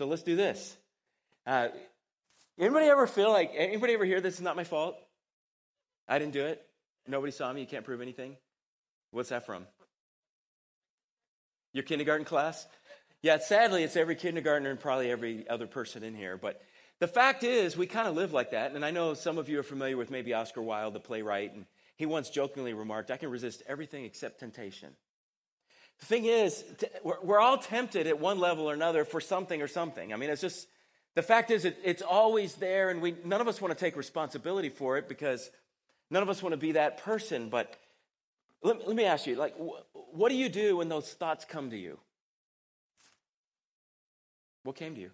So let's do this. Uh, anybody ever feel like, anybody ever hear this is not my fault? I didn't do it. Nobody saw me. You can't prove anything. What's that from? Your kindergarten class? Yeah, sadly, it's every kindergartner and probably every other person in here. But the fact is, we kind of live like that. And I know some of you are familiar with maybe Oscar Wilde, the playwright, and he once jokingly remarked, I can resist everything except temptation. The thing is, we're all tempted at one level or another for something or something. I mean, it's just, the fact is, it's always there, and we, none of us want to take responsibility for it because none of us want to be that person. But let, let me ask you, like, what do you do when those thoughts come to you? What came to you?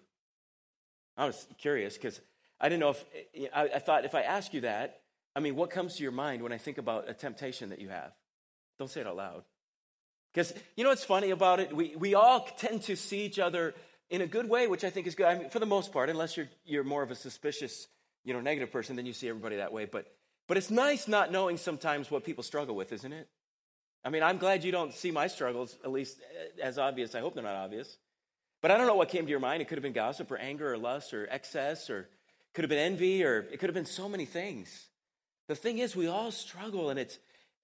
I was curious because I didn't know if I, I, thought if I ask you that, I mean, what comes to your mind when I think about a temptation that you have? Don't say it out loud. Because you know what's funny about it? We, we all tend to see each other in a good way, which I think is good. I mean, for the most part, unless you're, you're more of a suspicious, you know, negative person, then you see everybody that way. But, but it's nice not knowing sometimes what people struggle with, isn't it? I mean, I'm glad you don't see my struggles, at least eh, as obvious. I hope they're not obvious. But I don't know what came to your mind. It could have been gossip or anger or lust or excess or could have been envy or it could have been so many things. The thing is, we all struggle, and it's,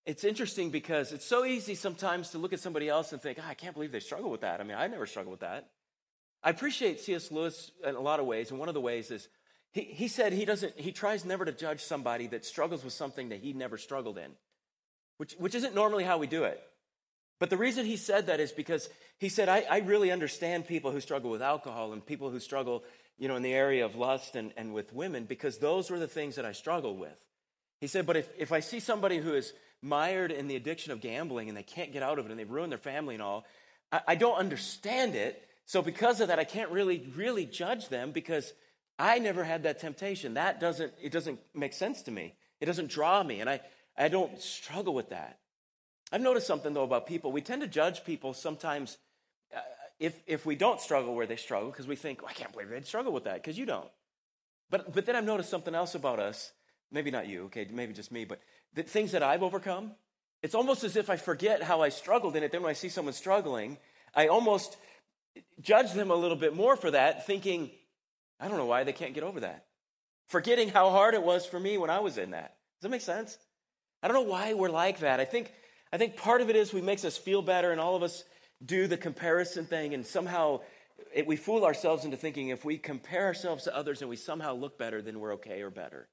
it's interesting because it's so easy sometimes to look at somebody else and think, oh, I can't believe they struggle with that. I mean, I never struggled with that. I appreciate C.S. Lewis in a lot of ways, and one of the ways is he, he said he doesn't, he tries never to judge somebody that struggles with something that he never struggled in, which, which isn't normally how we do it. But the reason he said that is because he said, I, I really understand people who struggle with alcohol and people who struggle, you know, in the area of lust and, and with women, because those were the things that I struggled with. He said, but if, if I see somebody who is mired in the addiction of gambling and they can't get out of it and they've ruined their family and all, I, I don't understand it. So because of that, I can't really, really judge them because I never had that temptation. That doesn't, it doesn't make sense to me. It doesn't draw me. And I, I don't struggle with that. I've noticed something, though, about people. We tend to judge people sometimes uh, if, if we don't struggle where they struggle because we think, oh, I can't believe they'd struggle with that because you don't. But, but then I've noticed something else about us. Maybe not you, okay, maybe just me, but the things that I've overcome, it's almost as if I forget how I struggled in it. Then when I see someone struggling, I almost judge them a little bit more for that, thinking, I don't know why they can't get over that. Forgetting how hard it was for me when I was in that. Does that make sense? I don't know why we're like that. I think I think part of it is we makes us feel better, and all of us do the comparison thing, and somehow it, we fool ourselves into thinking if we compare ourselves to others and we somehow look better, then we're okay or better.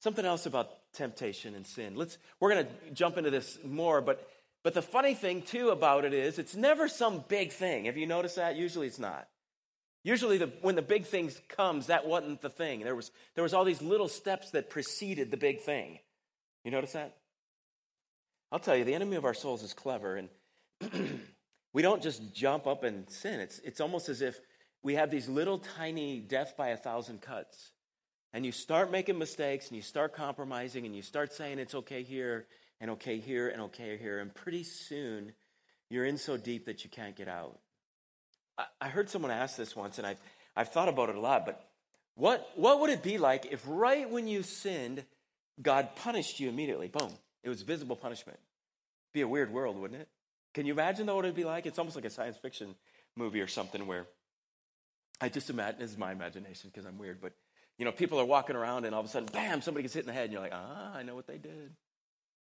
Something else about temptation and sin. Let's we're going to jump into this more, but but the funny thing too about it is it's never some big thing. Have you noticed that? Usually it's not. Usually the, when the big thing comes, that wasn't the thing. There was there was all these little steps that preceded the big thing. You notice that? I'll tell you, the enemy of our souls is clever, and we don't just jump up and sin. It's, it's almost as if we have these little tiny death by a thousand cuts. And you start making mistakes and you start compromising and you start saying it's okay here and okay here and okay here. And pretty soon you're in so deep that you can't get out. I, I heard someone ask this once and I've, I've thought about it a lot, but what, what would it be like if right when you sinned, God punished you immediately? Boom. It was visible punishment. Be a weird world, wouldn't it? Can you imagine though what it'd be like? It's almost like a science fiction movie or something where I just imagine this is my imagination because I'm weird, but you know, people are walking around and all of a sudden, bam, somebody gets hit in the head, and you're like, ah, I know what they did.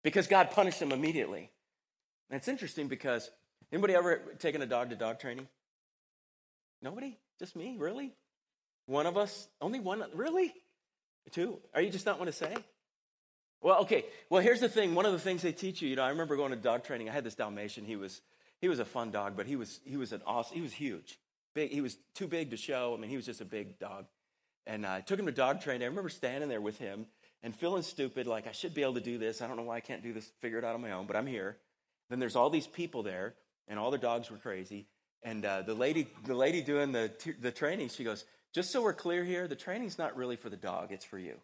Because God punished them immediately. And it's interesting because anybody ever taken a dog to dog training? Nobody? Just me? Really? One of us? Only one? Really? Two? Are you just not want to say? Well, okay. Well, here's the thing. One of the things they teach you, you know, I remember going to dog training. I had this Dalmatian. He was he was a fun dog, but he was he was an awesome. He was huge. Big. He was too big to show. I mean, he was just a big dog. And I took him to dog training. I remember standing there with him and feeling stupid, like I should be able to do this. I don't know why I can't do this. Figure it out on my own, but I'm here. Then there's all these people there, and all their dogs were crazy. And uh, the lady, the lady doing the t- the training, she goes, "Just so we're clear here, the training's not really for the dog; it's for you."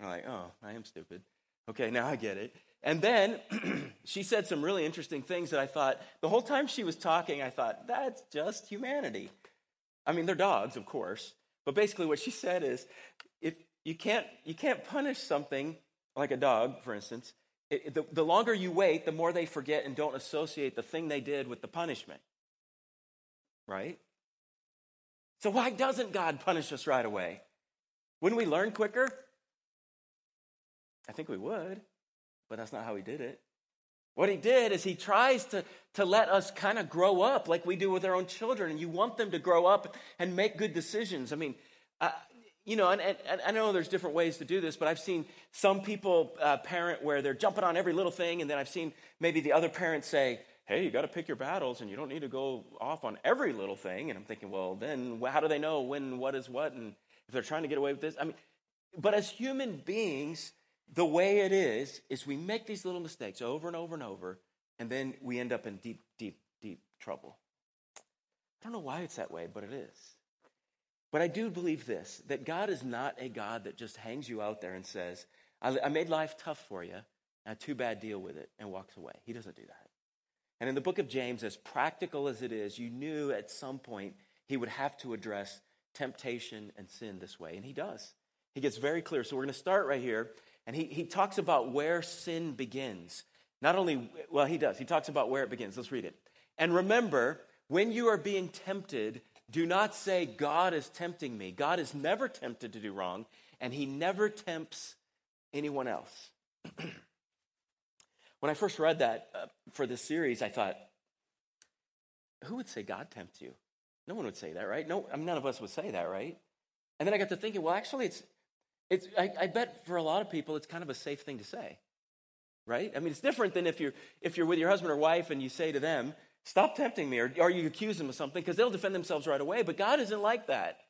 I'm like, oh, I am stupid. Okay, now I get it. And then she said some really interesting things that I thought, the whole time she was talking, I thought, that's just humanity. I mean, they're dogs, of course. But basically, what she said is if you can't, you can't punish something like a dog, for instance, it, the, the longer you wait, the more they forget and don't associate the thing they did with the punishment. Right? So why doesn't God punish us right away? Wouldn't we learn quicker? I think we would, but that's not how he did it. What he did is he tries to, to let us kind of grow up like we do with our own children, and you want them to grow up and make good decisions. I mean, uh, you know, and, and, and, I know there's different ways to do this, but I've seen some people uh, parent where they're jumping on every little thing, and then I've seen maybe the other parent say, hey, you got to pick your battles and you don't need to go off on every little thing. And I'm thinking, well, then how do they know when what is what and if they're trying to get away with this? I mean, but as human beings, the way it is, is we make these little mistakes over and over and over, and then we end up in deep, deep, deep trouble. I don't know why it's that way, but it is. But I do believe this that God is not a God that just hangs you out there and says, I, I made life tough for you, and too bad, deal with it, and walks away. He doesn't do that. And in the book of James, as practical as it is, you knew at some point he would have to address temptation and sin this way. And he does. He gets very clear. So we're going to start right here. And he, he talks about where sin begins. Not only, well, he does. He talks about where it begins. Let's read it. And remember, when you are being tempted, do not say, God is tempting me. God is never tempted to do wrong, and he never tempts anyone else. When I first read that uh, for this series, I thought, who would say God tempts you? No one would say that, right? No, I mean, none of us would say that, right? And then I got to thinking, well, actually, it's, it's I, I bet for a lot of people, it's kind of a safe thing to say, right? I mean, it's different than if you're, if you're with your husband or wife and you say to them, stop tempting me, or, or you accuse them of something, because they'll defend themselves right away. But God isn't like that.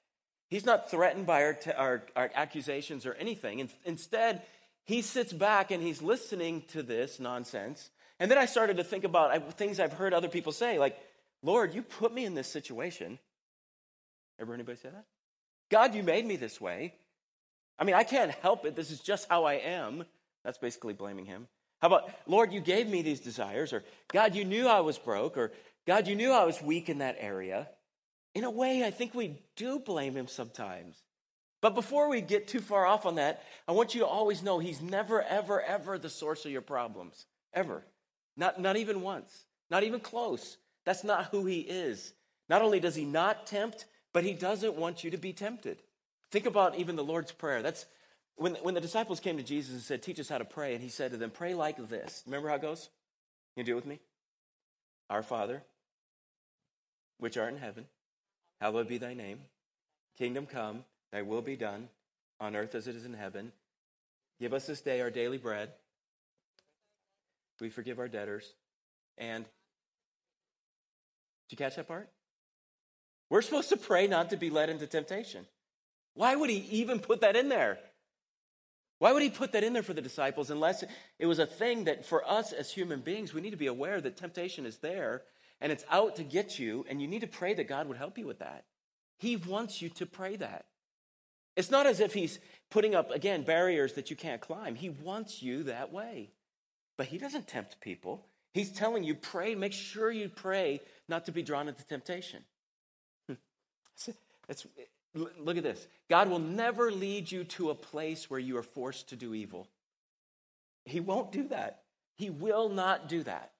He's not threatened by our, our, our accusations or anything. In, instead, he sits back and he's listening to this nonsense. And then I started to think about things I've heard other people say, like, Lord, you put me in this situation. Ever anybody say that? God, you made me this way. I mean, I can't help it. This is just how I am. That's basically blaming him. How about, Lord, you gave me these desires, or God, you knew I was broke, or God, you knew I was weak in that area. In a way, I think we do blame him sometimes. But before we get too far off on that, I want you to always know He's never, ever, ever the source of your problems. Ever. Not, not even once. Not even close. That's not who He is. Not only does He not tempt, but He doesn't want you to be tempted. Think about even the Lord's Prayer. That's when, when the disciples came to Jesus and said, Teach us how to pray, and He said to them, Pray like this. Remember how it goes? You do it with me? Our Father, which art in heaven, hallowed be thy name. Kingdom come Thy will be done on earth as it is in heaven. Give us this day our daily bread. We forgive our debtors. And did you catch that part? We're supposed to pray not to be led into temptation. Why would he even put that in there? Why would he put that in there for the disciples unless it was a thing that for us as human beings, we need to be aware that temptation is there and it's out to get you, and you need to pray that God would help you with that. He wants you to pray that. It's not as if he's putting up, again, barriers that you can't climb. He wants you that way. But he doesn't tempt people. He's telling you, pray, make sure you pray not to be drawn into temptation. It's, look at this God will never lead you to a place where you are forced to do evil. He won't do that. He will not do that.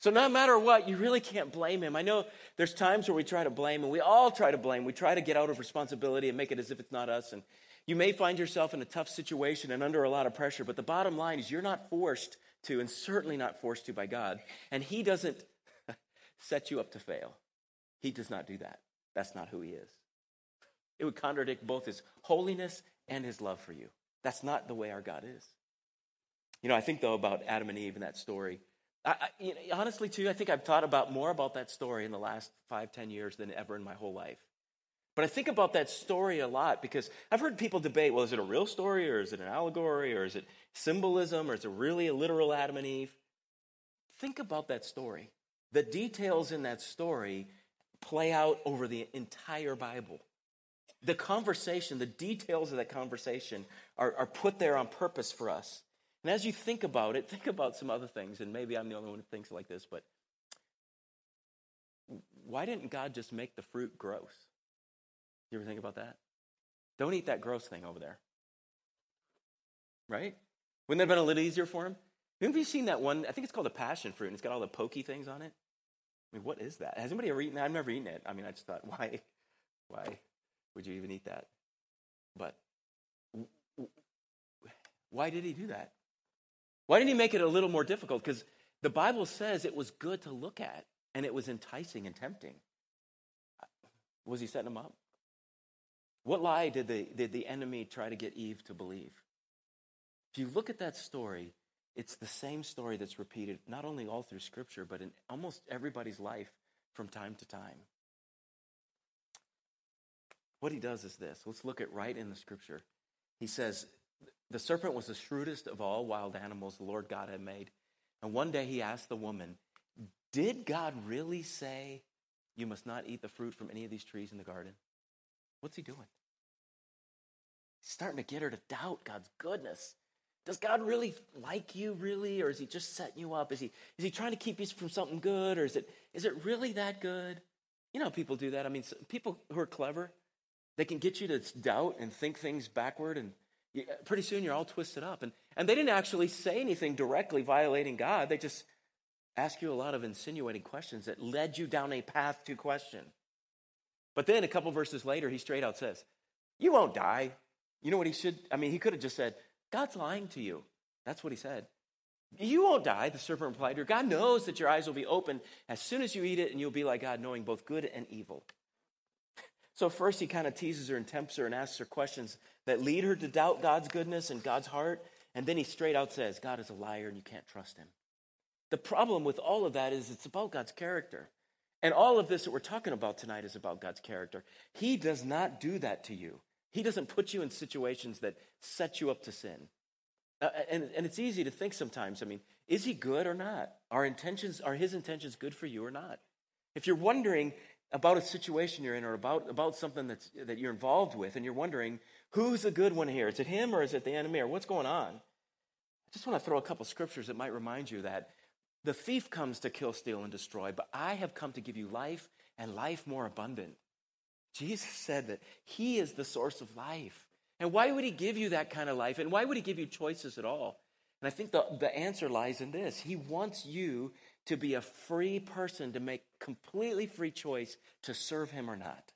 So, no matter what, you really can't blame him. I know there's times where we try to blame, and we all try to blame. We try to get out of responsibility and make it as if it's not us. And you may find yourself in a tough situation and under a lot of pressure, but the bottom line is you're not forced to, and certainly not forced to by God. And He doesn't set you up to fail. He does not do that. That's not who He is. It would contradict both His holiness and His love for you. That's not the way our God is. You know, I think, though, about Adam and Eve and that story. I, I, you know, honestly, too, I think I've thought about more about that story in the last five, ten years than ever in my whole life. But I think about that story a lot because I've heard people debate well, is it a real story or is it an allegory or is it symbolism or is it really a literal Adam and Eve? Think about that story. The details in that story play out over the entire Bible. The conversation, the details of that conversation are, are put there on purpose for us. And as you think about it, think about some other things, and maybe I'm the only one who thinks like this, but why didn't God just make the fruit gross? You ever think about that? Don't eat that gross thing over there. Right? Wouldn't that have been a little easier for him? Have you seen that one? I think it's called a passion fruit, and it's got all the pokey things on it. I mean, what is that? Has anybody ever eaten that? I've never eaten it. I mean, I just thought, why? Why would you even eat that? But why did he do that? Why didn't he make it a little more difficult? Because the Bible says it was good to look at and it was enticing and tempting. Uh, was he setting them up? What lie did the, did the enemy try to get Eve to believe? If you look at that story, it's the same story that's repeated not only all through Scripture, but in almost everybody's life from time to time. What he does is this. Let's look at right in the Scripture. He says, The serpent was the shrewdest of all wild animals the Lord God had made. And one day he asked the woman, Did God really say you must not eat the fruit from any of these trees in the garden? What's he doing? He's starting to get her to doubt God's goodness. Does God really like you, really? Or is he just setting you up? Is he, is he trying to keep you from something good? Or is it, is it really that good? You know, people do that. I mean, people who are clever, they can get you to doubt and think things backward. And pretty soon you're all twisted up. And, and they didn't actually say anything directly violating God. They just ask you a lot of insinuating questions that led you down a path to question. But then a couple verses later, he straight out says, You won't die. You know what he should? I mean, he could have just said, God's lying to you. That's what he said. You won't die, the serpent replied to her. God knows that your eyes will be open as soon as you eat it, and you'll be like God, knowing both good and evil. So, first, he kind of teases her and tempts her and asks her questions that lead her to doubt God's goodness and God's heart. And then he straight out says, God is a liar and you can't trust him. The problem with all of that is it's about God's character. And all of this that we're talking about tonight is about God's character. He does not do that to you. He doesn't put you in situations that set you up to sin. Uh, and, and it's easy to think sometimes, I mean, is he good or not? Are intentions, are his intentions good for you or not? If you're wondering about a situation you're in or about, about something that's, that you're involved with and you're wondering, who's the good one here? Is it him or is it the enemy or what's going on? I just want to throw a couple scriptures that might remind you that the thief comes to kill, steal, and destroy, but I have come to give you life and life more abundant. Jesus said that He is the source of life. And why would He give you that kind of life? And why would He give you choices at all? And I think the, the answer lies in this He wants you to be a free person, to make completely free choice to serve Him or not.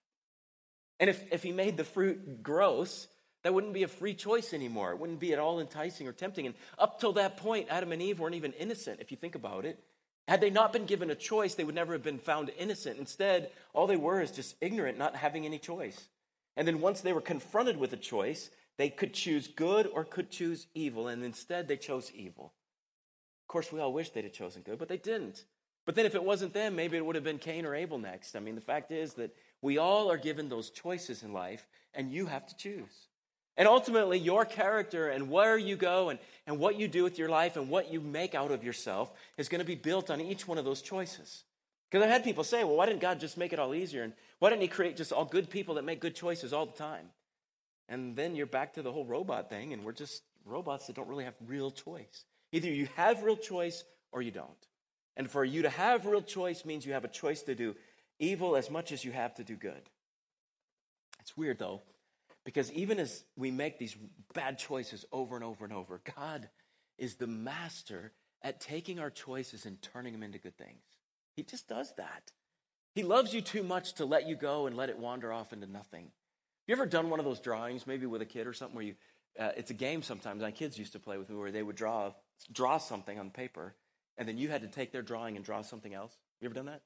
And if, if He made the fruit gross, that wouldn't be a free choice anymore. It wouldn't be at all enticing or tempting. And up till that point, Adam and Eve weren't even innocent, if you think about it. Had they not been given a choice, they would never have been found innocent. Instead, all they were is just ignorant, not having any choice. And then once they were confronted with a choice, they could choose good or could choose evil, and instead they chose evil. Course, we all wish they'd have chosen good, but they didn't. But then if it wasn't them, maybe it would have been Cain or Abel next. I mean, the fact is that we all are given those choices in life, and you have to choose. And ultimately, your character and where you go and, and what you do with your life and what you make out of yourself is going to be built on each one of those choices. Because I've had people say, well, why didn't God just make it all easier? And why didn't He create just all good people that make good choices all the time? And then you're back to the whole robot thing, and we're just robots that don't really have real choice. Either you have real choice or you don't. And for you to have real choice means you have a choice to do evil as much as you have to do good. It's weird, though because even as we make these bad choices over and over and over, God is the master at taking our choices and turning them into good things. He just does that. He loves you too much to let you go and let it wander off into nothing. Have You ever done one of those drawings, maybe with a kid or something, where you, uh, it's a game sometimes my kids used to play with me where they would draw, draw something on paper, and then you had to take their drawing and draw something else? You ever done that?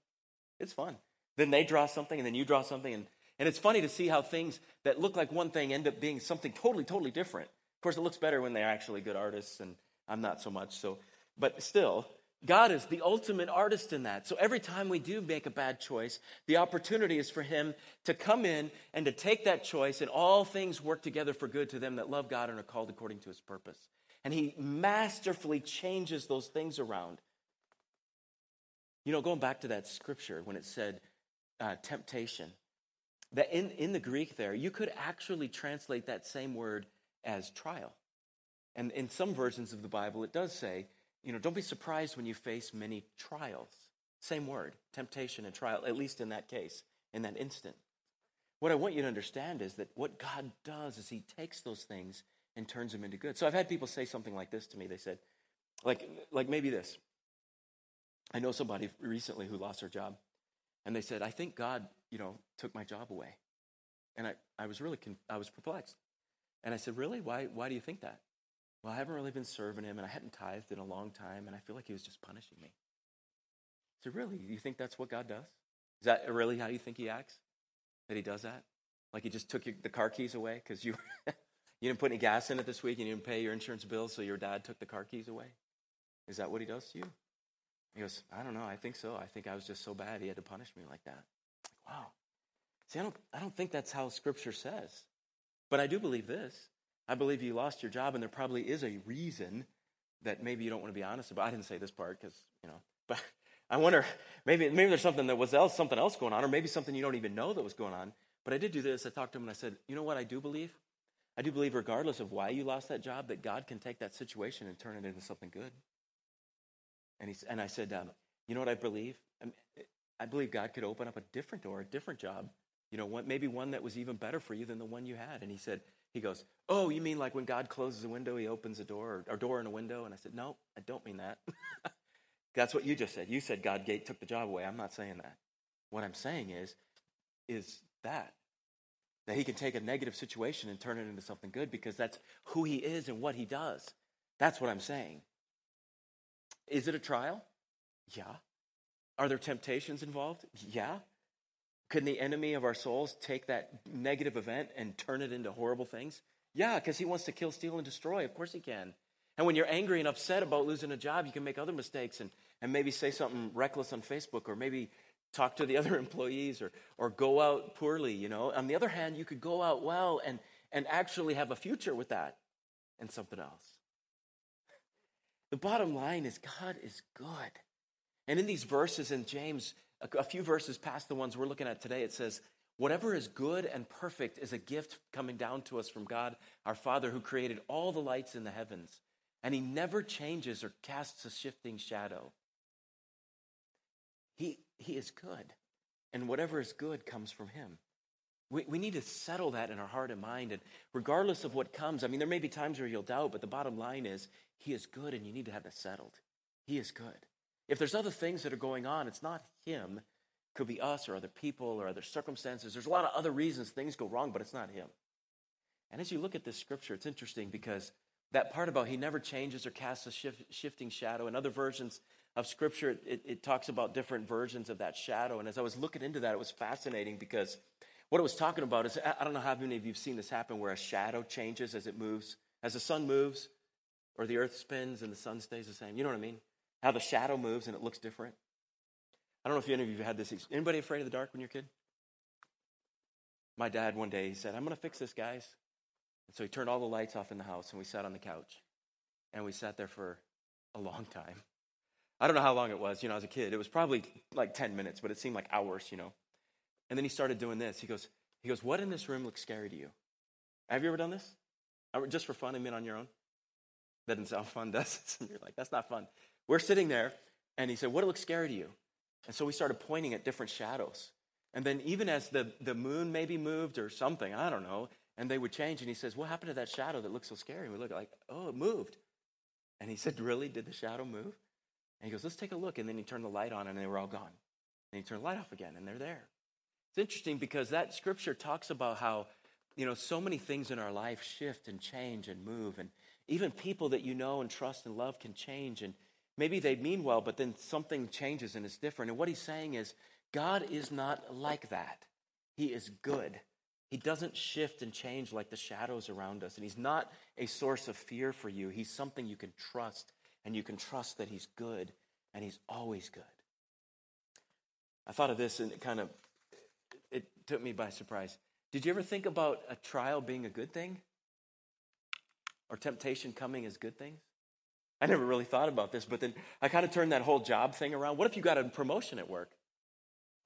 It's fun. Then they draw something, and then you draw something, and and it's funny to see how things that look like one thing end up being something totally, totally different. Of course, it looks better when they're actually good artists, and I'm not so much. So, but still, God is the ultimate artist in that. So every time we do make a bad choice, the opportunity is for Him to come in and to take that choice, and all things work together for good to them that love God and are called according to His purpose. And He masterfully changes those things around. You know, going back to that scripture when it said uh, temptation, that in, in the Greek there, you could actually translate that same word as trial. And in some versions of the Bible, it does say, you know, don't be surprised when you face many trials. Same word, temptation and trial, at least in that case, in that instant. What I want you to understand is that what God does is He takes those things and turns them into good. So I've had people say something like this to me. They said, like, like maybe this. I know somebody recently who lost their job, and they said, I think God, you know, took my job away. And I, I was really, conf- I was perplexed. And I said, really? Why, why do you think that? Well, I haven't really been serving him, and I hadn't tithed in a long time, and I feel like he was just punishing me. Said, really? You think that's what God does? Is that really how you think he acts? That he does that? Like he just took your, the car keys away because you, you didn't put any gas in it this week and you didn't pay your insurance bill, so your dad took the car keys away? Is that what he does to you? He goes, I don't know. I think so. I think I was just so bad he had to punish me like that. Wow. See, I don't, I don't think that's how Scripture says. But I do believe this. I believe you lost your job, and there probably is a reason that maybe you don't want to be honest about. I didn't say this part because, you know, but I wonder, maybe, maybe there's something that was else, something else going on, or maybe something you don't even know that was going on. But I did do this. I talked to him and I said, you know what I do believe? I do believe, regardless of why you lost that job, that God can take that situation and turn it into something good. And, he, and I said, um, you know what I believe? I, believe God could open up a different door, a different job, you know, one, maybe one that was even better for you than the one you had. And he said, he goes, oh, you mean like when God closes a window, he opens a door, or, or door in a window? And I said, no, I don't mean that. That's what you just said. You said God gate took the job away. I'm not saying that. What I'm saying is, is that that he can take a negative situation and turn it into something good because that's who he is and what he does. That's what I'm saying. Is it a trial? Yeah. Are there temptations involved? Yeah. Can the enemy of our souls take that negative event and turn it into horrible things? Yeah, because he wants to kill, steal, and destroy. Of course he can. And when you're angry and upset about losing a job, you can make other mistakes and, and maybe say something reckless on Facebook or maybe talk to the other employees or, or go out poorly, you know. On the other hand, you could go out well and, and actually have a future with that and something else. The bottom line is God is good. And in these verses in James, a, few verses past the ones we're looking at today, it says, Whatever is good and perfect is a gift coming down to us from God, our Father, who created all the lights in the heavens. And He never changes or casts a shifting shadow. He, he is good. And whatever is good comes from Him. We, we need to settle that in our heart and mind. And regardless of what comes, I mean, there may be times where you'll doubt, but the bottom line is He is good and you need to have that settled. He is good. If there's other things that are going on, it's not Him. It could be us or other people or other circumstances. There's a lot of other reasons things go wrong, but it's not Him. And as you look at this scripture, it's interesting because that part about He never changes or casts a shift, shifting shadow. In other versions of scripture, it, it talks about different versions of that shadow. And as I was looking into that, it was fascinating because what it was talking about is I don't know how many of you have seen this happen where a shadow changes as it moves, as the sun moves, or the earth spins and the sun stays the same. You know what I mean? How the shadow moves and it looks different. I don't know if any of you have had this. Anybody afraid of the dark when you're a kid? My dad one day he said, "I'm going to fix this, guys." And so he turned all the lights off in the house and we sat on the couch, and we sat there for a long time. I don't know how long it was. You know, as a kid, it was probably like 10 minutes, but it seemed like hours. You know. And then he started doing this. He goes, he goes, what in this room looks scary to you? Have you ever done this? Just for fun, I mean, on your own? That doesn't sound fun, does it? And you're like, that's not fun. We're sitting there, and he said, what looks scary to you? And so we started pointing at different shadows. And then even as the, the moon maybe moved or something, I don't know, and they would change, and he says, what happened to that shadow that looks so scary? And we look like, oh, it moved. And he said, really? Did the shadow move? And he goes, let's take a look. And then he turned the light on, and they were all gone. And he turned the light off again, and they're there. It's interesting because that scripture talks about how, you know, so many things in our life shift and change and move. And even people that you know and trust and love can change. And maybe they mean well, but then something changes and it's different. And what he's saying is, God is not like that. He is good. He doesn't shift and change like the shadows around us. And he's not a source of fear for you. He's something you can trust, and you can trust that he's good, and he's always good. I thought of this and it kind of it took me by surprise. Did you ever think about a trial being a good thing? Or temptation coming as good things? I never really thought about this, but then I kind of turned that whole job thing around. What if you got a promotion at work?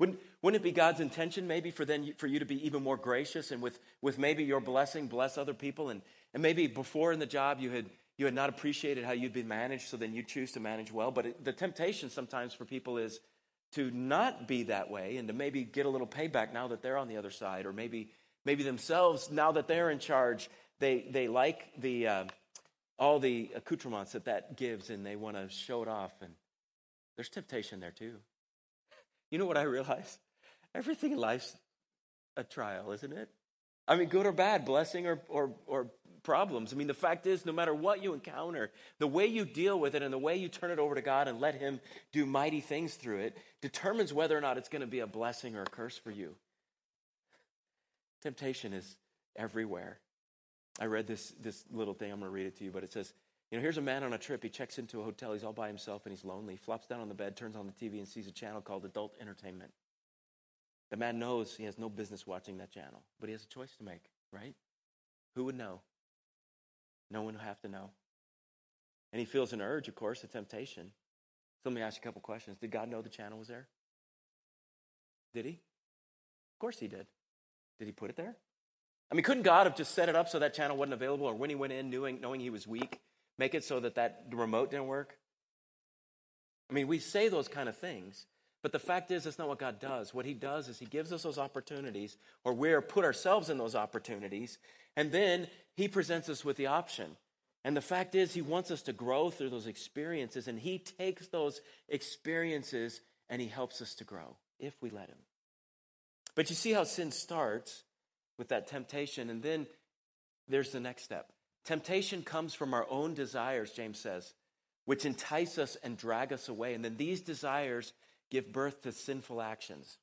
Wouldn't, wouldn't it be God's intention maybe for then for you to be even more gracious and with, with maybe your blessing bless other people and, and maybe before in the job you had you had not appreciated how you'd been managed so then you choose to manage well but it, the temptation sometimes for people is to not be that way and to maybe get a little payback now that they're on the other side or maybe maybe themselves now that they're in charge they they like the uh, all the accoutrements that that gives and they want to show it off and there's temptation there too you know what i realize everything in life's a trial isn't it I mean, good or bad, blessing or, or, or problems. I mean, the fact is, no matter what you encounter, the way you deal with it and the way you turn it over to God and let Him do mighty things through it determines whether or not it's going to be a blessing or a curse for you. Temptation is everywhere. I read this, this little thing, I'm going to read it to you, but it says, you know, here's a man on a trip. He checks into a hotel. He's all by himself and he's lonely. Flops down on the bed, turns on the TV, and sees a channel called Adult Entertainment. The man knows he has no business watching that channel, but he has a choice to make, right? Who would know? No one would have to know. And he feels an urge, of course, a temptation. So let me ask you a couple questions. Did God know the channel was there? Did he? Of course he did. Did he put it there? I mean, couldn't God have just set it up so that channel wasn't available, or when he went in, knowing, knowing he was weak, make it so that that remote didn't work? I mean, we say those kind of things, but the fact is, that's not what God does. What he does is he gives us those opportunities, or we're put ourselves in those opportunities, and then he presents us with the option. And the fact is, he wants us to grow through those experiences, and he takes those experiences and he helps us to grow if we let him. But you see how sin starts with that temptation. And then there's the next step. Temptation comes from our own desires, James says, which entice us and drag us away. And then these desires give birth to sinful actions.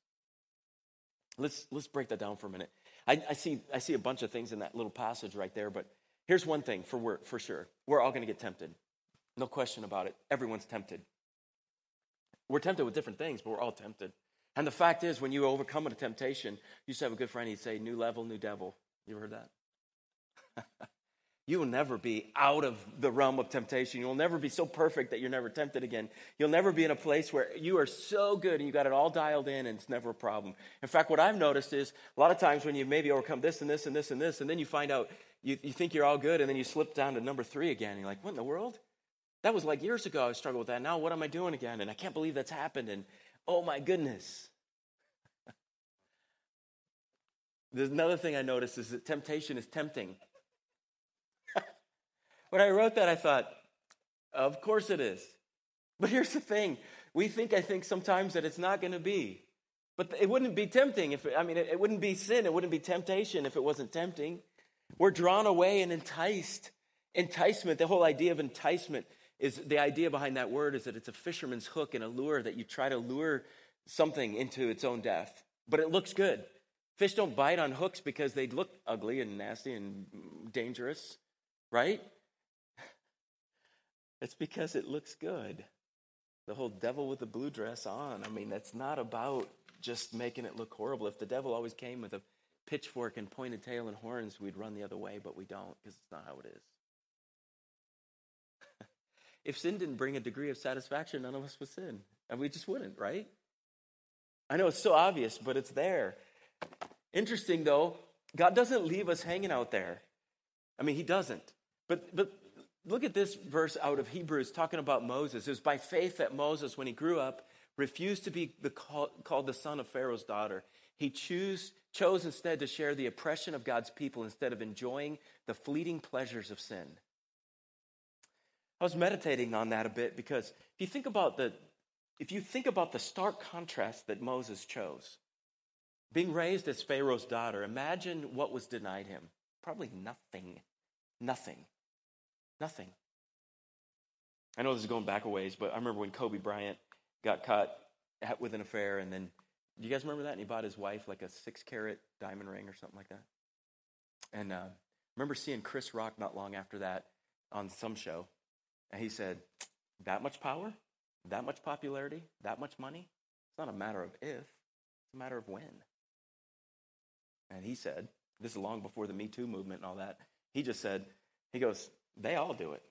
Let's, let's break that down for a minute. I, I, see, I see a bunch of things in that little passage right there, but here's one thing for, for sure. We're all going to get tempted. No question about it. Everyone's tempted. We're tempted with different things, but we're all tempted. And the fact is, when you overcome a temptation, you used to have a good friend, he'd say, New level, new devil. You ever heard that? you will never be out of the realm of temptation. You'll never be so perfect that you're never tempted again. You'll never be in a place where you are so good and you got it all dialed in and it's never a problem. In fact, what I've noticed is a lot of times when you maybe overcome this and this and this and this, and then you find out you, you think you're all good, and then you slip down to number three again. You're like, what in the world? That was like years ago I struggled with that. Now what am I doing again? And I can't believe that's happened. And oh my goodness. There's another thing I noticed is that temptation is tempting. when I wrote that, I thought, of course it is. But here's the thing we think, I think sometimes that it's not going to be. But it wouldn't be tempting if, it, I mean, it, it wouldn't be sin, it wouldn't be temptation if it wasn't tempting. We're drawn away and enticed. Enticement, the whole idea of enticement is the idea behind that word is that it's a fisherman's hook and a lure that you try to lure something into its own death. But it looks good. Fish don't bite on hooks because they look ugly and nasty and dangerous, right? It's because it looks good. The whole devil with the blue dress on. I mean, that's not about just making it look horrible. If the devil always came with a pitchfork and pointed tail and horns, we'd run the other way, but we don't because it's not how it is. If sin didn't bring a degree of satisfaction, none of us would sin. And we just wouldn't, right? I know it's so obvious, but it's there. Interesting though, God doesn't leave us hanging out there. I mean, He doesn't. But, but look at this verse out of Hebrews talking about Moses. It was by faith that Moses, when he grew up, refused to be the, called the son of Pharaoh's daughter. He choose, chose instead to share the oppression of God's people instead of enjoying the fleeting pleasures of sin. I was meditating on that a bit because if you think about the if you think about the stark contrast that Moses chose, being raised as Pharaoh's daughter, imagine what was denied him. Probably nothing. Nothing. Nothing. I know this is going back a ways, but I remember when Kobe Bryant got caught with an affair, and then, do you guys remember that? And he bought his wife like a six carat diamond ring or something like that. And uh, remember seeing Chris Rock not long after that on some show, and he said, That much power, that much popularity, that much money? It's not a matter of if, it's a matter of when. And he said, this is long before the Me Too movement and all that. He just said, he goes, they all do it.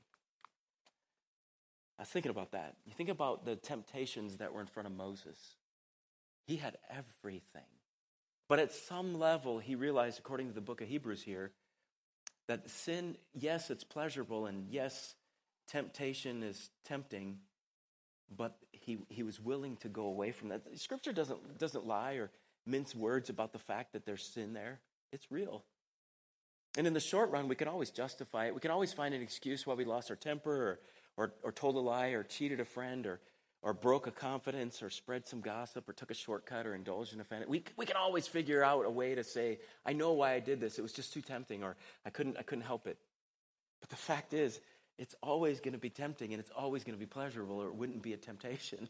I was thinking about that. You think about the temptations that were in front of Moses. He had everything. But at some level, he realized, according to the book of Hebrews here, that sin, yes, it's pleasurable, and yes, temptation is tempting, but he, he was willing to go away from that. Scripture doesn't, doesn't lie or mince words about the fact that there's sin there. It's real. And in the short run, we can always justify it. We can always find an excuse why we lost our temper or, or, or told a lie or cheated a friend or, or broke a confidence or spread some gossip or took a shortcut or indulged in a fantasy. We, we can always figure out a way to say, I know why I did this. It was just too tempting or I couldn't, I couldn't help it. But the fact is, it's always going to be tempting and it's always going to be pleasurable or it wouldn't be a temptation.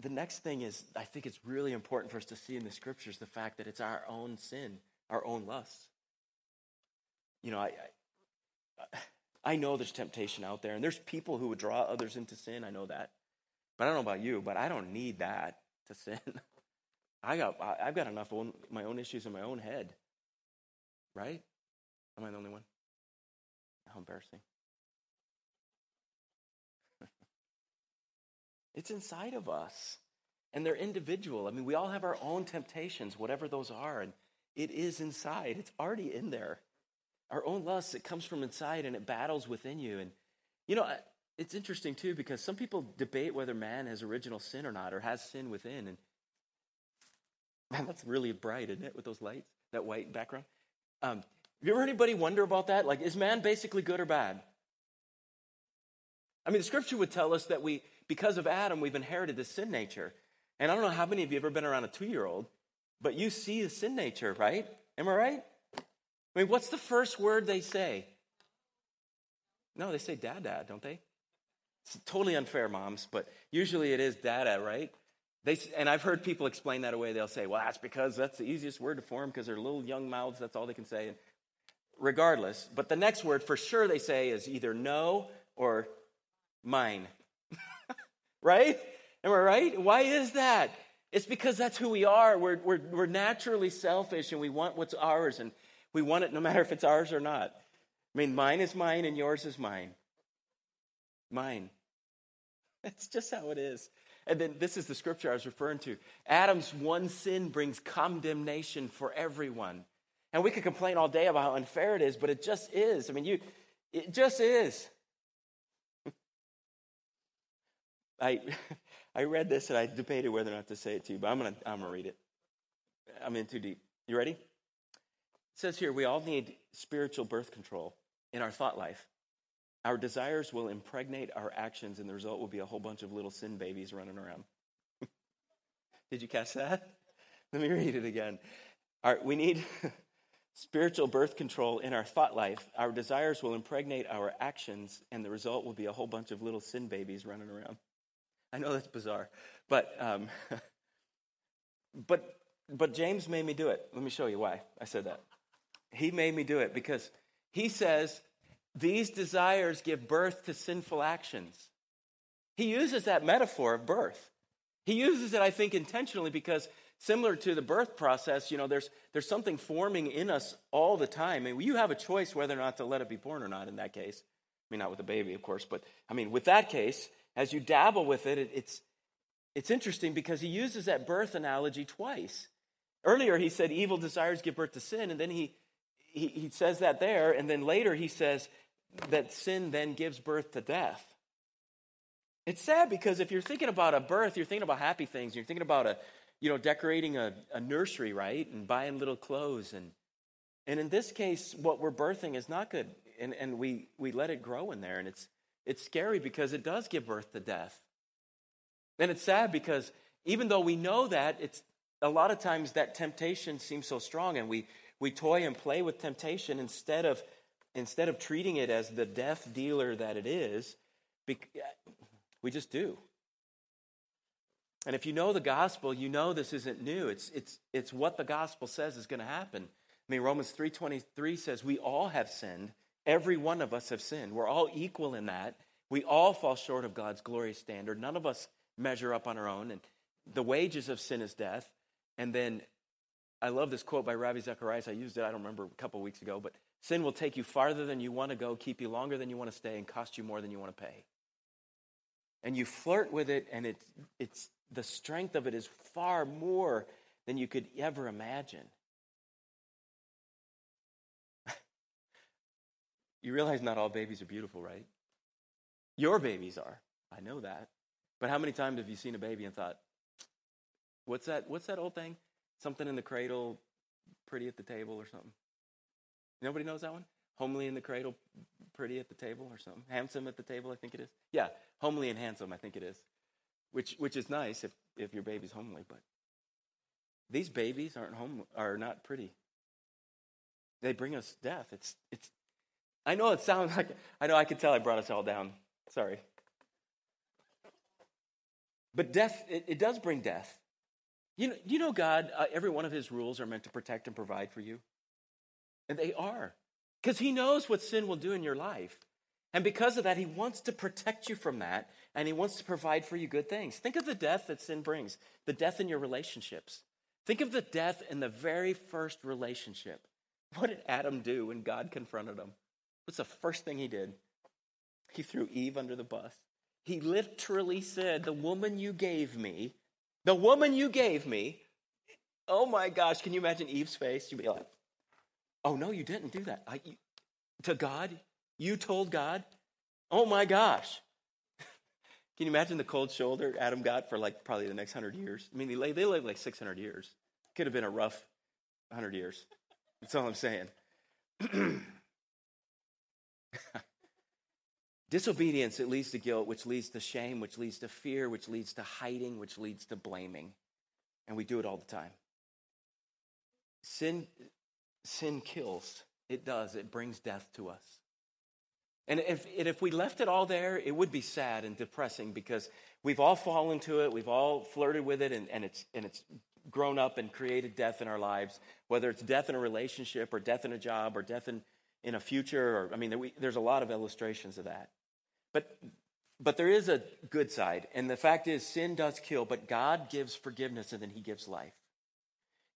The next thing is, I think it's really important for us to see in the scriptures the fact that it's our own sin, our own lusts. You know, I, I I know there's temptation out there, and there's people who would draw others into sin. I know that. But I don't know about you, but I don't need that to sin. I got, I've got enough of my own issues in my own head. Right? Am I the only one? How embarrassing. it's inside of us. And they're individual. I mean, we all have our own temptations, whatever those are. And it is inside, it's already in there. Our own lust, it comes from inside and it battles within you. And, you know, it's interesting too because some people debate whether man has original sin or not or has sin within. And, man, that's really bright, isn't it, with those lights, that white background? Um, have you ever heard anybody wonder about that? Like, is man basically good or bad? I mean, the scripture would tell us that we, because of Adam, we've inherited this sin nature. And I don't know how many of you have ever been around a two year old, but you see the sin nature, right? Am I right? I mean, what's the first word they say? No, they say dad, dad, don't they? It's totally unfair, moms, but usually it is dada, right? They, and I've heard people explain that away. They'll say, well, that's because that's the easiest word to form because they're little young mouths. That's all they can say. And regardless, but the next word for sure they say is either no or mine. right? Am I right? Why is that? It's because that's who we are. We're, we're, we're naturally selfish and we want what's ours. And we want it no matter if it's ours or not. I mean, mine is mine and yours is mine. Mine. That's just how it is. And then this is the scripture I was referring to. Adam's one sin brings condemnation for everyone. And we could complain all day about how unfair it is, but it just is. I mean, you it just is. I I read this and I debated whether or not to say it to you, but I'm gonna I'm gonna read it. I'm in too deep. You ready? It says here we all need spiritual birth control in our thought life. Our desires will impregnate our actions, and the result will be a whole bunch of little sin babies running around. Did you catch that? Let me read it again. All right, we need spiritual birth control in our thought life. Our desires will impregnate our actions, and the result will be a whole bunch of little sin babies running around. I know that's bizarre, but um, but but James made me do it. Let me show you why I said that. He made me do it because he says these desires give birth to sinful actions. He uses that metaphor of birth. He uses it, I think, intentionally because similar to the birth process, you know, there's, there's something forming in us all the time. I mean, you have a choice whether or not to let it be born or not in that case. I mean, not with the baby, of course, but I mean, with that case, as you dabble with it, it it's, it's interesting because he uses that birth analogy twice. Earlier, he said evil desires give birth to sin, and then he he, he says that there, and then later he says that sin then gives birth to death. It's sad because if you're thinking about a birth, you're thinking about happy things. You're thinking about a, you know, decorating a, a nursery, right, and buying little clothes, and and in this case, what we're birthing is not good, and and we we let it grow in there, and it's it's scary because it does give birth to death. And it's sad because even though we know that, it's a lot of times that temptation seems so strong, and we we toy and play with temptation instead of instead of treating it as the death dealer that it is we just do and if you know the gospel you know this isn't new. It's it's it's what the gospel says is going to happen. I mean romans 3.23 says we all have sinned. Every one of us have sinned. We're all equal in that. We all fall short of god's glorious standard. None of us measure up on our own and the wages of sin is death. And then I love this quote by Ravi Zacharias. I used it, I don't remember, a couple weeks ago, but sin will take you farther than you want to go, keep you longer than you want to stay, and cost you more than you want to pay. And you flirt with it, and it's, it's the strength of it is far more than you could ever imagine. you realize not all babies are beautiful, right? Your babies are. I know that. But how many times have you seen a baby and thought, what's that, what's that old thing? Something in the cradle, pretty at the table, or something. Nobody knows that one? Homely in the cradle, pretty at the table or something. Handsome at the table, I think it is. Yeah, homely and handsome, I think it is. Which, which is nice if, if your baby's homely, but these babies aren't home are not pretty. They bring us death. It's it's I know it sounds like I know I could tell I brought us all down. Sorry. But death, it, it does bring death. You know, you know God, uh, every one of his rules are meant to protect and provide for you. And they are. Because he knows what sin will do in your life. And because of that, he wants to protect you from that, and he wants to provide for you good things. Think of the death that sin brings, the death in your relationships. Think of the death in the very first relationship. What did Adam do when God confronted him? What's the first thing he did? He threw Eve under the bus. He literally said, The woman you gave me, the woman you gave me, oh my gosh, can you imagine Eve's face? You'd be like, Oh, no, you didn't do that. I, you, to God? You told God? Oh my gosh. Can you imagine the cold shoulder Adam got for like probably the next hundred years? I mean, they, they lived like 600 years. Could have been a rough 100 years. That's all I'm saying. Disobedience, it leads to guilt, which leads to shame, which leads to fear, which leads to hiding, which leads to blaming. And we do it all the time. Sin, sin kills. It does. It brings death to us. And if, and if we left it all there, it would be sad and depressing because we've all fallen to it, we've all flirted with it, and, and, it's, and it's grown up and created death in our lives, whether it's death in a relationship or death in a job or death in, in a future. Or, I mean, there, we, there's a lot of illustrations of that. But, but there is a good side. And the fact is, sin does kill, but God gives forgiveness and then He gives life.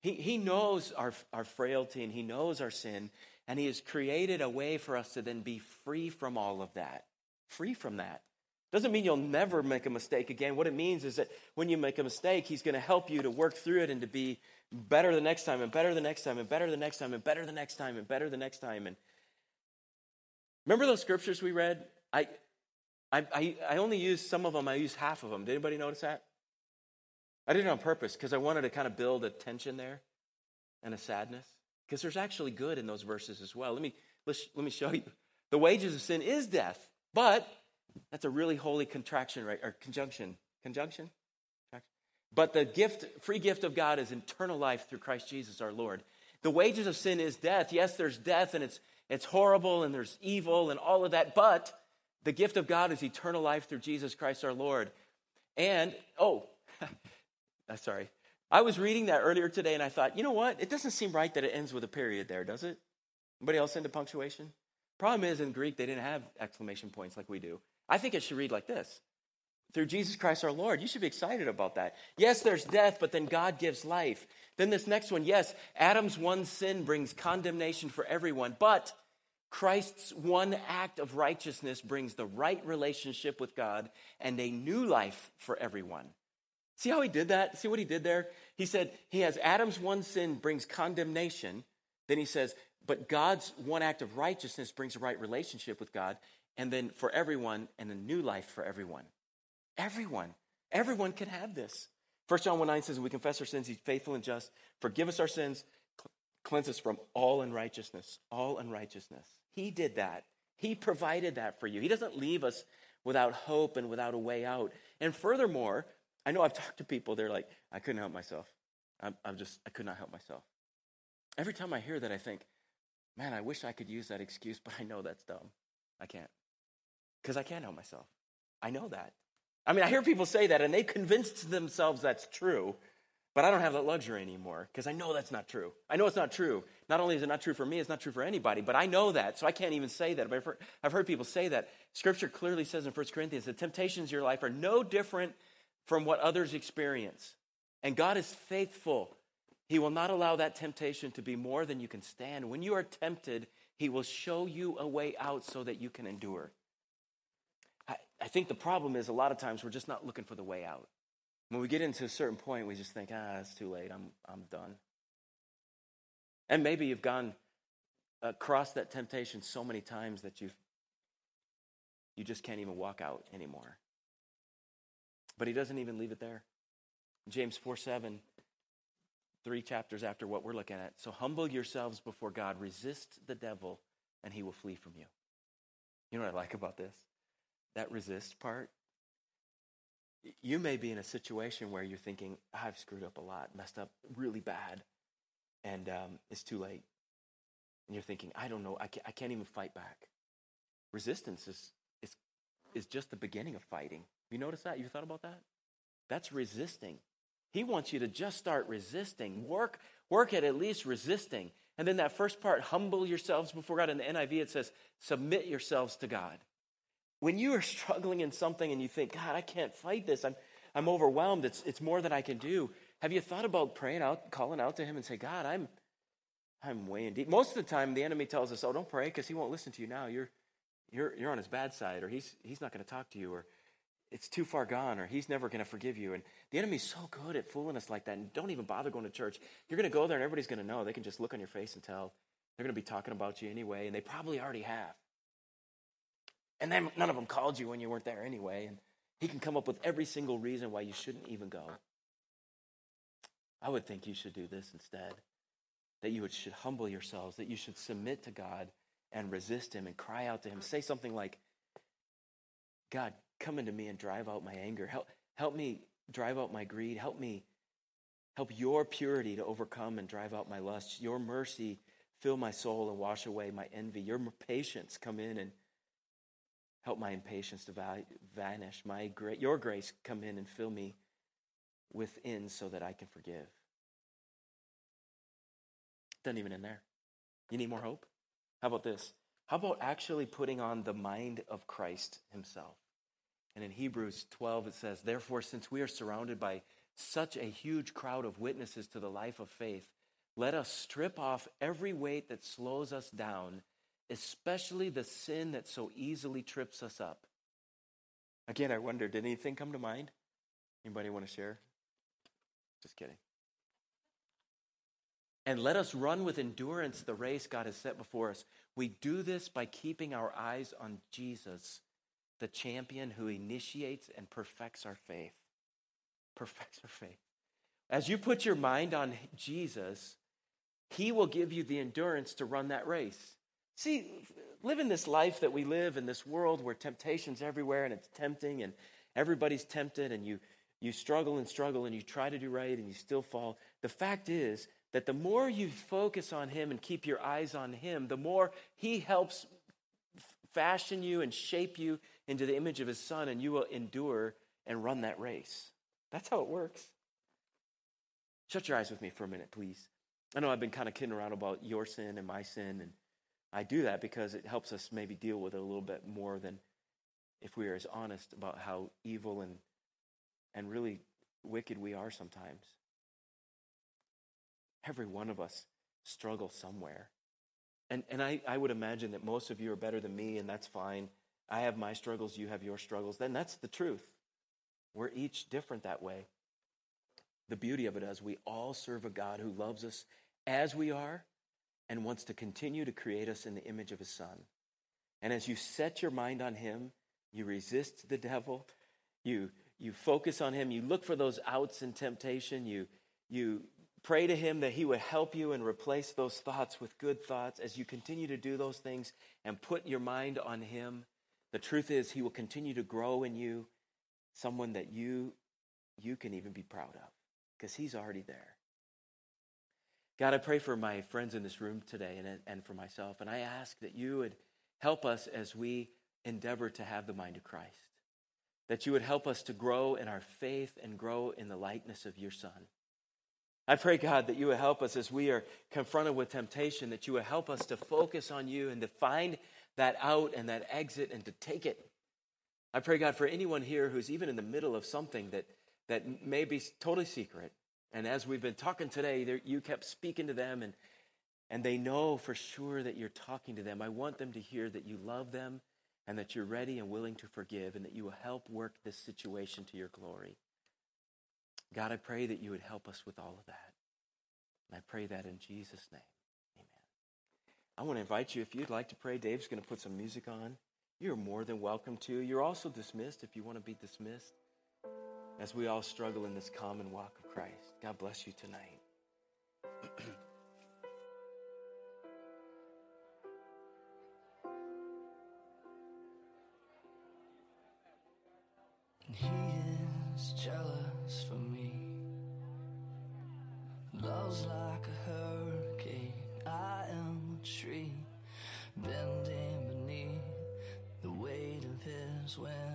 He, he knows our, our frailty and He knows our sin, and He has created a way for us to then be free from all of that. Free from that. Doesn't mean you'll never make a mistake again. What it means is that when you make a mistake, He's going to help you to work through it and to be better the next time, and better the next time, and better the next time, and better the next time, and better the next time. And remember those scriptures we read? I, I, I, only used some of them, I used half of them. Did anybody notice that? I did it on purpose because I wanted to kind of build a tension there and a sadness. Because there's actually good in those verses as well. Let me, let's, let me show you. The wages of sin is death, but that's a really holy contraction, right? Or conjunction. Conjunction? But the gift, free gift of God is eternal life through Christ Jesus our Lord. The wages of sin is death. Yes, there's death and it's, it's horrible and there's evil and all of that, but the gift of God is eternal life through Jesus Christ our Lord. And, oh, sorry. I was reading that earlier today and I thought, you know what? It doesn't seem right that it ends with a period there, does it? Anybody else into punctuation? Problem is, in Greek, they didn't have exclamation points like we do. I think it should read like this Through Jesus Christ our Lord. You should be excited about that. Yes, there's death, but then God gives life. Then this next one, yes, Adam's one sin brings condemnation for everyone, but Christ's one act of righteousness brings the right relationship with God and a new life for everyone. See how he did that? See what he did there? He said he has Adam's one sin brings condemnation. Then he says, but God's one act of righteousness brings a right relationship with God. And then for everyone, and a new life for everyone. Everyone. Everyone can have this. 1 John 1 9 says, We confess our sins, he's faithful and just. Forgive us our sins, cleanse us from all unrighteousness. All unrighteousness. He did that. He provided that for you. He doesn't leave us without hope and without a way out. And furthermore, I know I've talked to people, they're like, I couldn't help myself. I'm, I'm just, I could not help myself. Every time I hear that, I think, man, I wish I could use that excuse, but I know that's dumb. I can't. Because I can't help myself. I know that. I mean, I hear people say that and they convinced themselves that's true, but I don't have that luxury anymore because I know that's not true. I know it's not true. Not only is it not true for me, it's not true for anybody, but I know that, so I can't even say that. But I've heard, I've heard people say that. Scripture clearly says in 1 Corinthians the temptations in your life are no different from what others experience. And God is faithful. He will not allow that temptation to be more than you can stand. When you are tempted, He will show you a way out so that you can endure. I, I think the problem is a lot of times we're just not looking for the way out. When we get into a certain point, we just think, ah, it's too late. I'm, I'm done. And maybe you've gone across that temptation so many times that you've, you just can't even walk out anymore. But he doesn't even leave it there. James 4 7, three chapters after what we're looking at. So humble yourselves before God, resist the devil, and he will flee from you. You know what I like about this? That resist part. You may be in a situation where you're thinking, I've screwed up a lot, messed up really bad, and um, it's too late. And you're thinking, I don't know, I can't, I can't even fight back. Resistance is, is, is just the beginning of fighting. You notice that? You thought about that? That's resisting. He wants you to just start resisting. Work, work at at least resisting. And then that first part, humble yourselves before God. In the NIV, it says, submit yourselves to God. When you are struggling in something and you think, God, I can't fight this, I'm, I'm overwhelmed, it's, it's more than I can do. Have you thought about praying out, calling out to Him and say, God, I'm, I'm way in deep. Most of the time, the enemy tells us, oh, don't pray because he won't listen to you now. You're, you're, you're on his bad side, or he's, he's not going to talk to you, or it's too far gone, or he's never going to forgive you. And the enemy's so good at fooling us like that. And don't even bother going to church. You're going to go there, and everybody's going to know. They can just look on your face and tell. They're going to be talking about you anyway, and they probably already have. And then none of them called you when you weren't there anyway. And he can come up with every single reason why you shouldn't even go. I would think you should do this instead. That you should humble yourselves, that you should submit to God and resist him and cry out to him. Say something like, God, come into me and drive out my anger. Help, help me drive out my greed. Help me, help your purity to overcome and drive out my lust. Your mercy fill my soul and wash away my envy. Your patience come in and help my impatience to vanish. My gra- your grace come in and fill me within so that I can forgive. Doesn't even in there. You need more hope? How about this? How about actually putting on the mind of Christ himself? And in Hebrews 12, it says, Therefore, since we are surrounded by such a huge crowd of witnesses to the life of faith, let us strip off every weight that slows us down, especially the sin that so easily trips us up. Again, I wonder, did anything come to mind? Anybody want to share? Just kidding. And let us run with endurance the race God has set before us. We do this by keeping our eyes on Jesus, the champion who initiates and perfects our faith. Perfects our faith. As you put your mind on Jesus, he will give you the endurance to run that race. See, living this life that we live in this world where temptation's everywhere and it's tempting and everybody's tempted and you you struggle and struggle and you try to do right and you still fall. The fact is that the more you focus on him and keep your eyes on him, the more he helps fashion you and shape you into the image of his son, and you will endure and run that race. That's how it works. Shut your eyes with me for a minute, please. I know I've been kind of kidding around about your sin and my sin, and I do that because it helps us maybe deal with it a little bit more than if we are as honest about how evil and and really wicked we are sometimes. Every one of us struggles somewhere. And, and I, I would imagine that most of you are better than me, and that's fine. I have my struggles, you have your struggles. Then that's the truth. We're each different that way. The beauty of it is we all serve a God who loves us as we are and wants to continue to create us in the image of his son. And as you set your mind on him, you resist the devil, you, you focus on him, you look for those outs in temptation, you, you Pray to Him that He would help you and replace those thoughts with good thoughts as you continue to do those things and put your mind on Him. The truth is, He will continue to grow in you someone that you, you can even be proud of because He's already there. God, I pray for my friends in this room today and, and for myself, and I ask that you would help us as we endeavor to have the mind of Christ, that you would help us to grow in our faith and grow in the likeness of your Son. I pray, God, that you would help us as we are confronted with temptation, that you would help us to focus on you and to find that out and that exit and to take it. I pray, God, for anyone here who's even in the middle of something that, that may be totally secret. And as we've been talking today, you kept speaking to them and, and they know for sure that you're talking to them. I want them to hear that you love them and that you're ready and willing to forgive and that you will help work this situation to your glory. God, I pray that you would help us with all of that. And I pray that in Jesus' name. I want to invite you, if you'd like to pray, Dave's going to put some music on. You're more than welcome to. You're also dismissed if you want to be dismissed. As we all struggle in this common walk of Christ, God bless you tonight. he is jealous for me, loves like a hurricane. Bending beneath the weight of his wind.